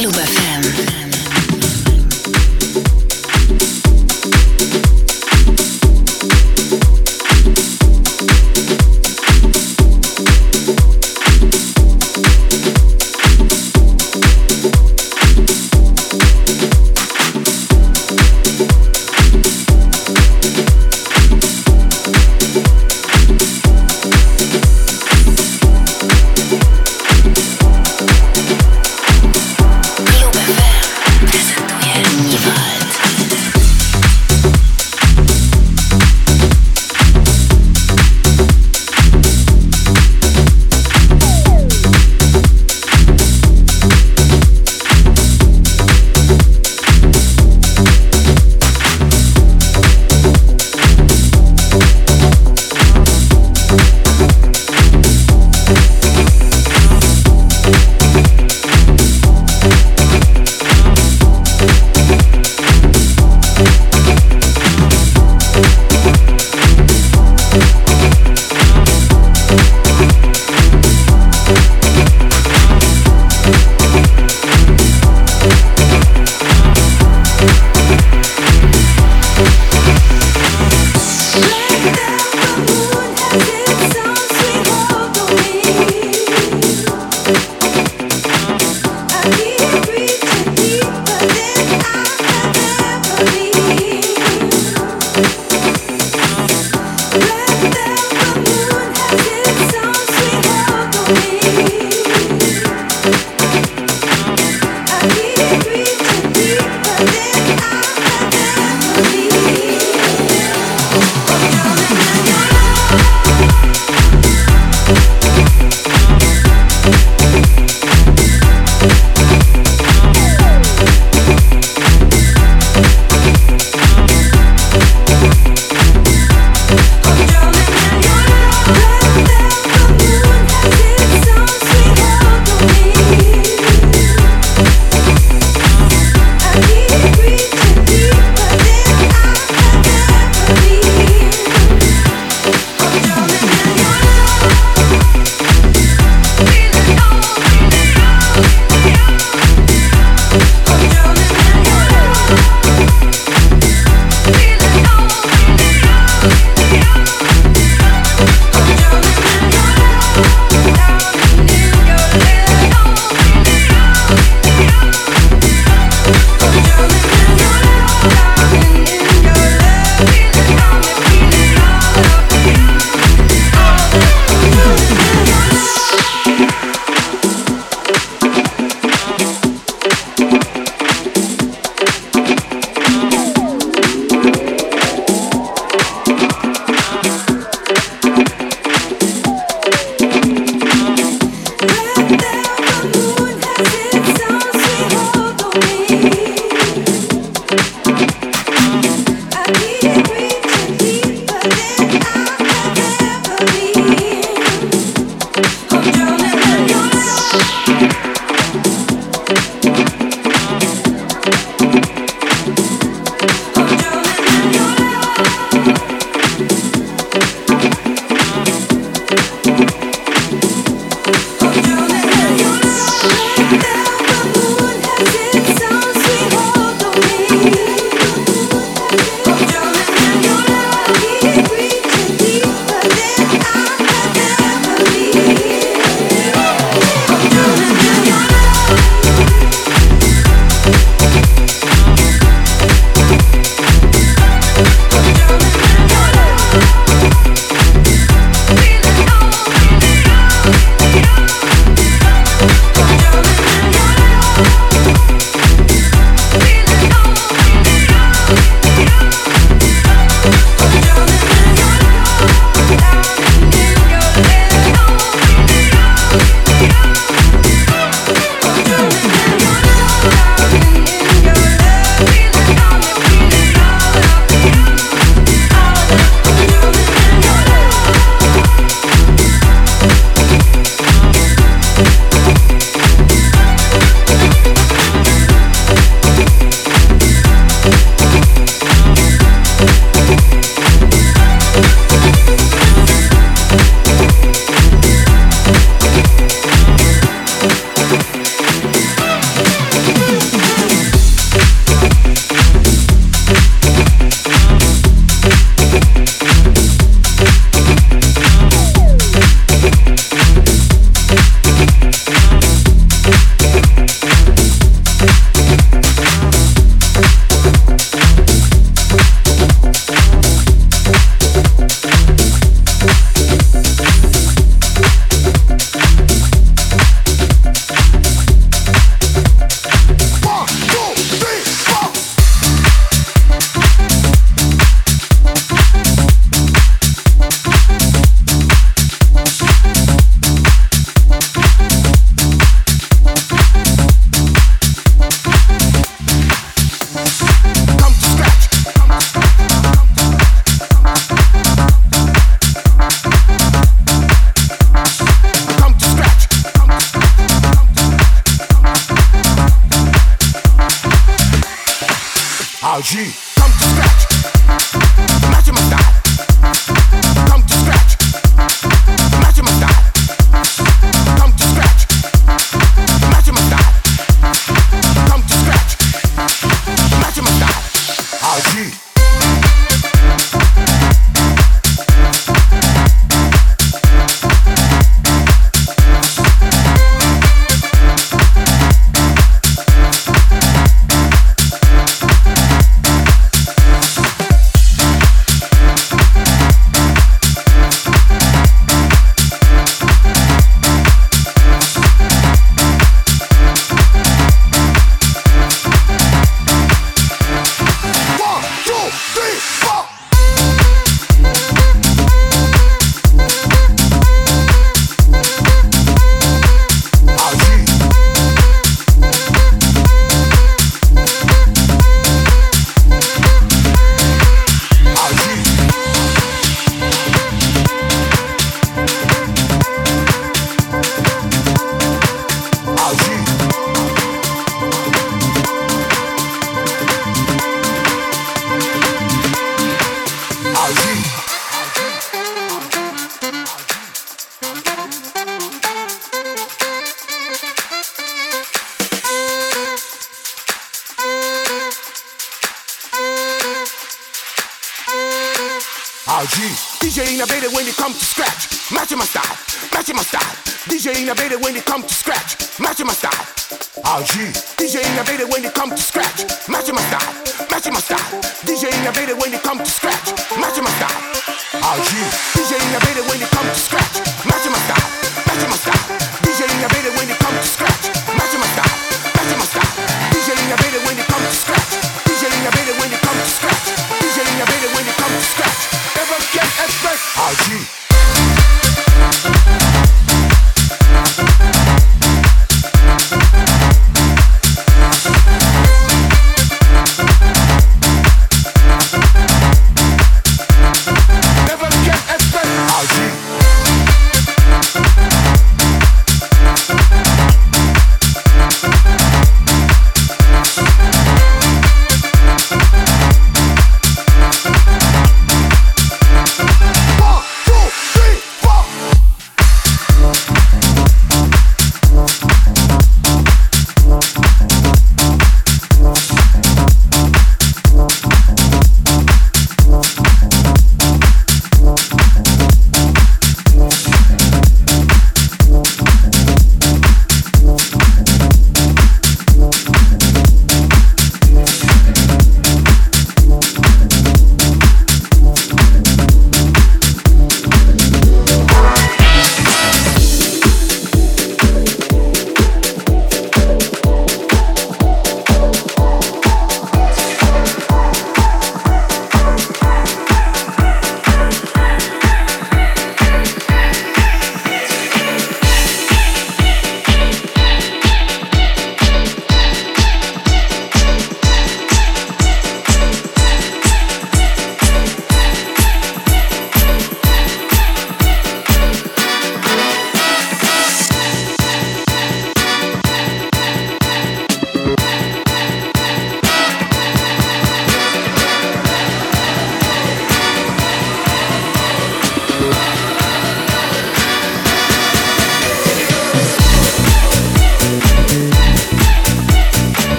Club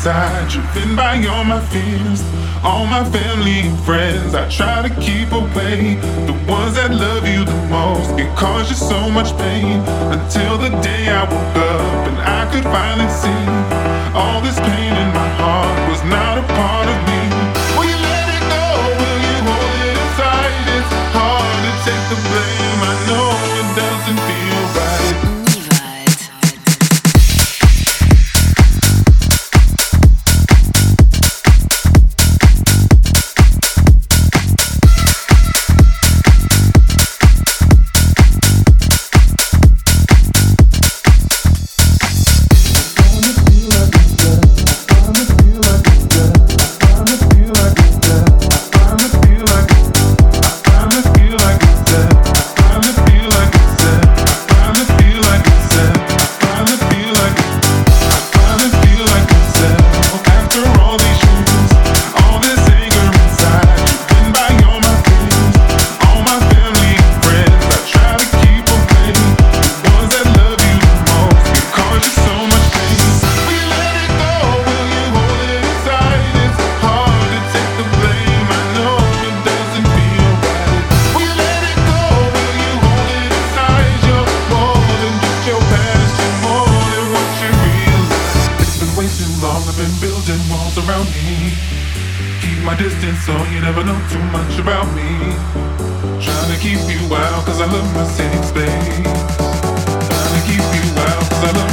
inside, driven by all my fears. All my family and friends, I try to keep away. The ones that love you the most can cause you so much pain. Until the day I woke up and I could finally see all this pain in my heart was not around me. Keep my distance so you never know too much about me. Trying to keep you out cause I love my safe space. Trying to keep you out cause I love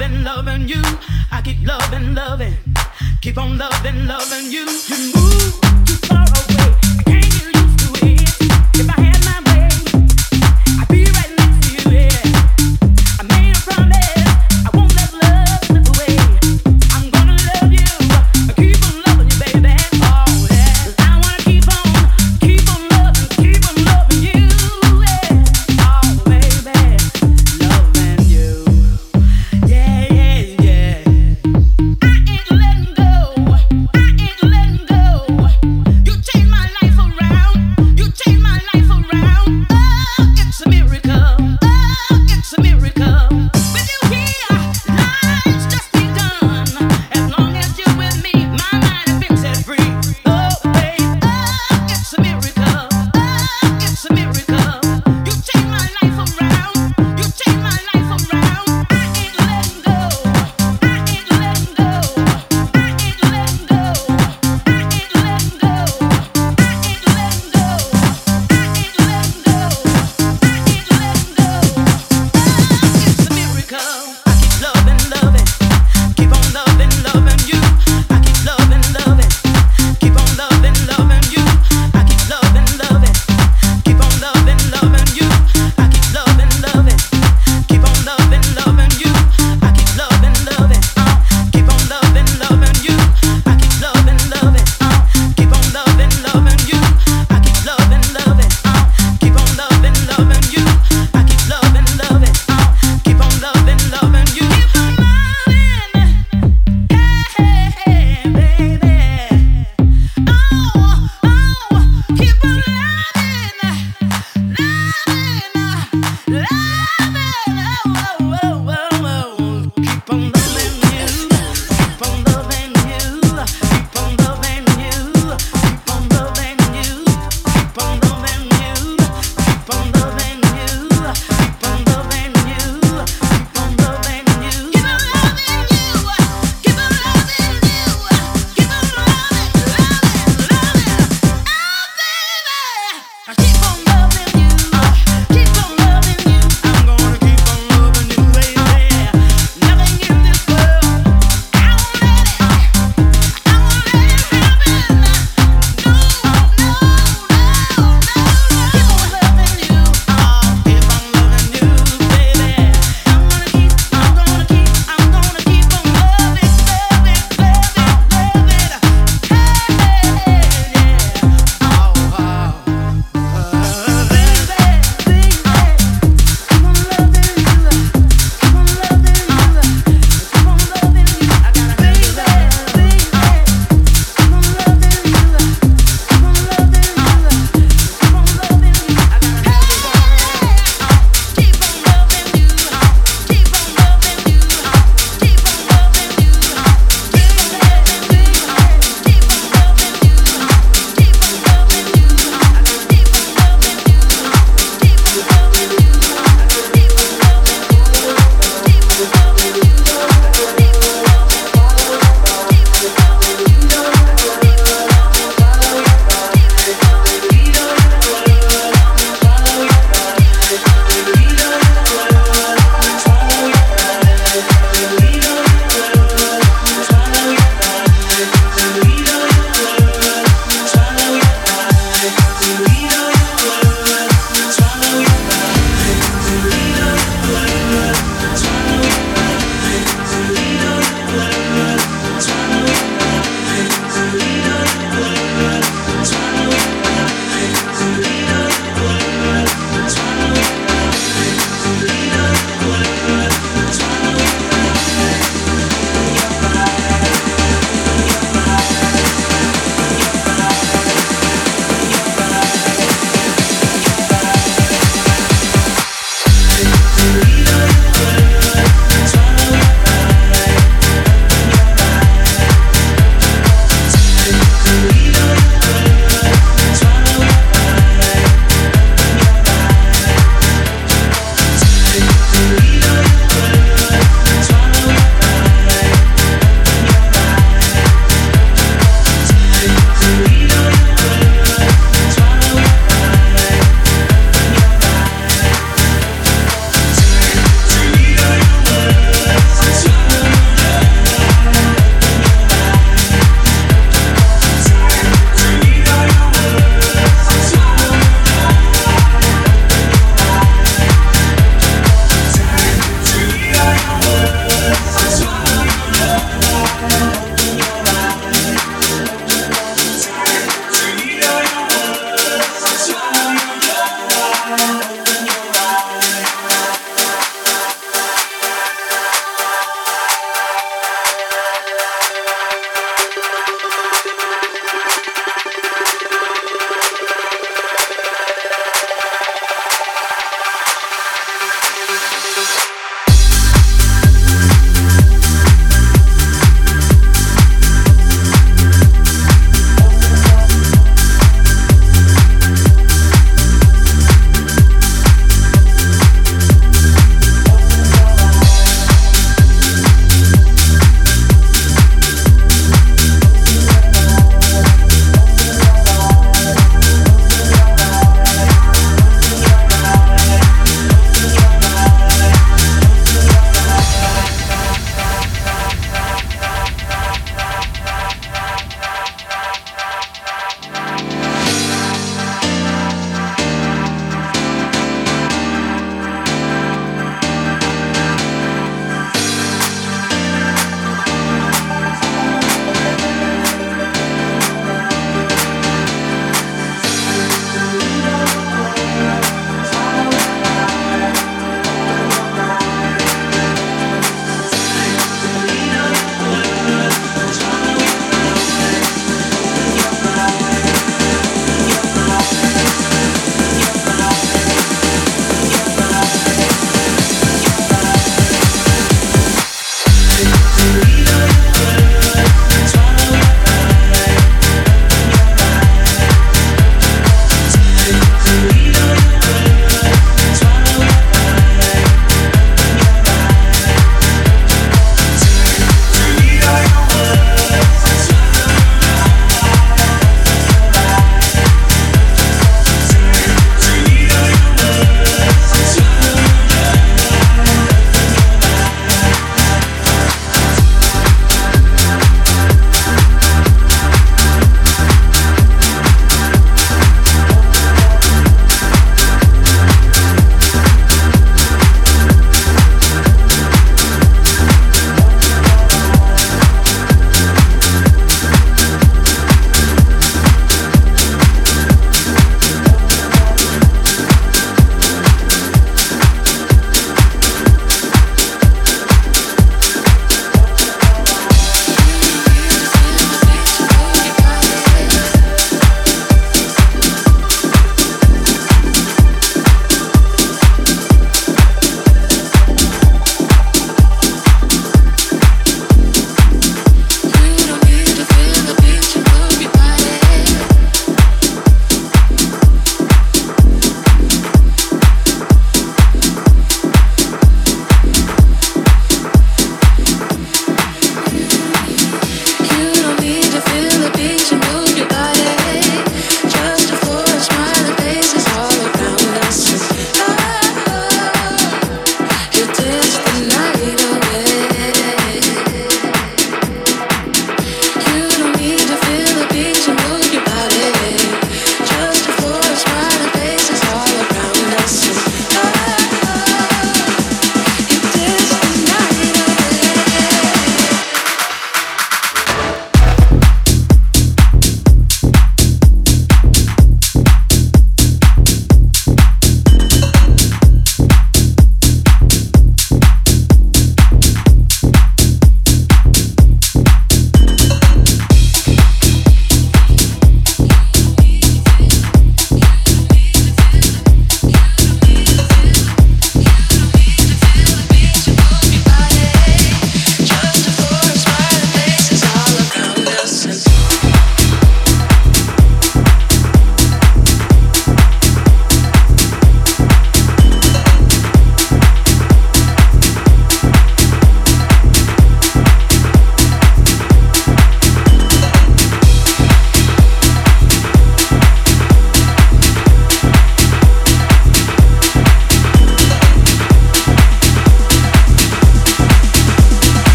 loving, loving you. I keep loving, loving. Keep on loving, loving you. You move.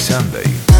Sunday.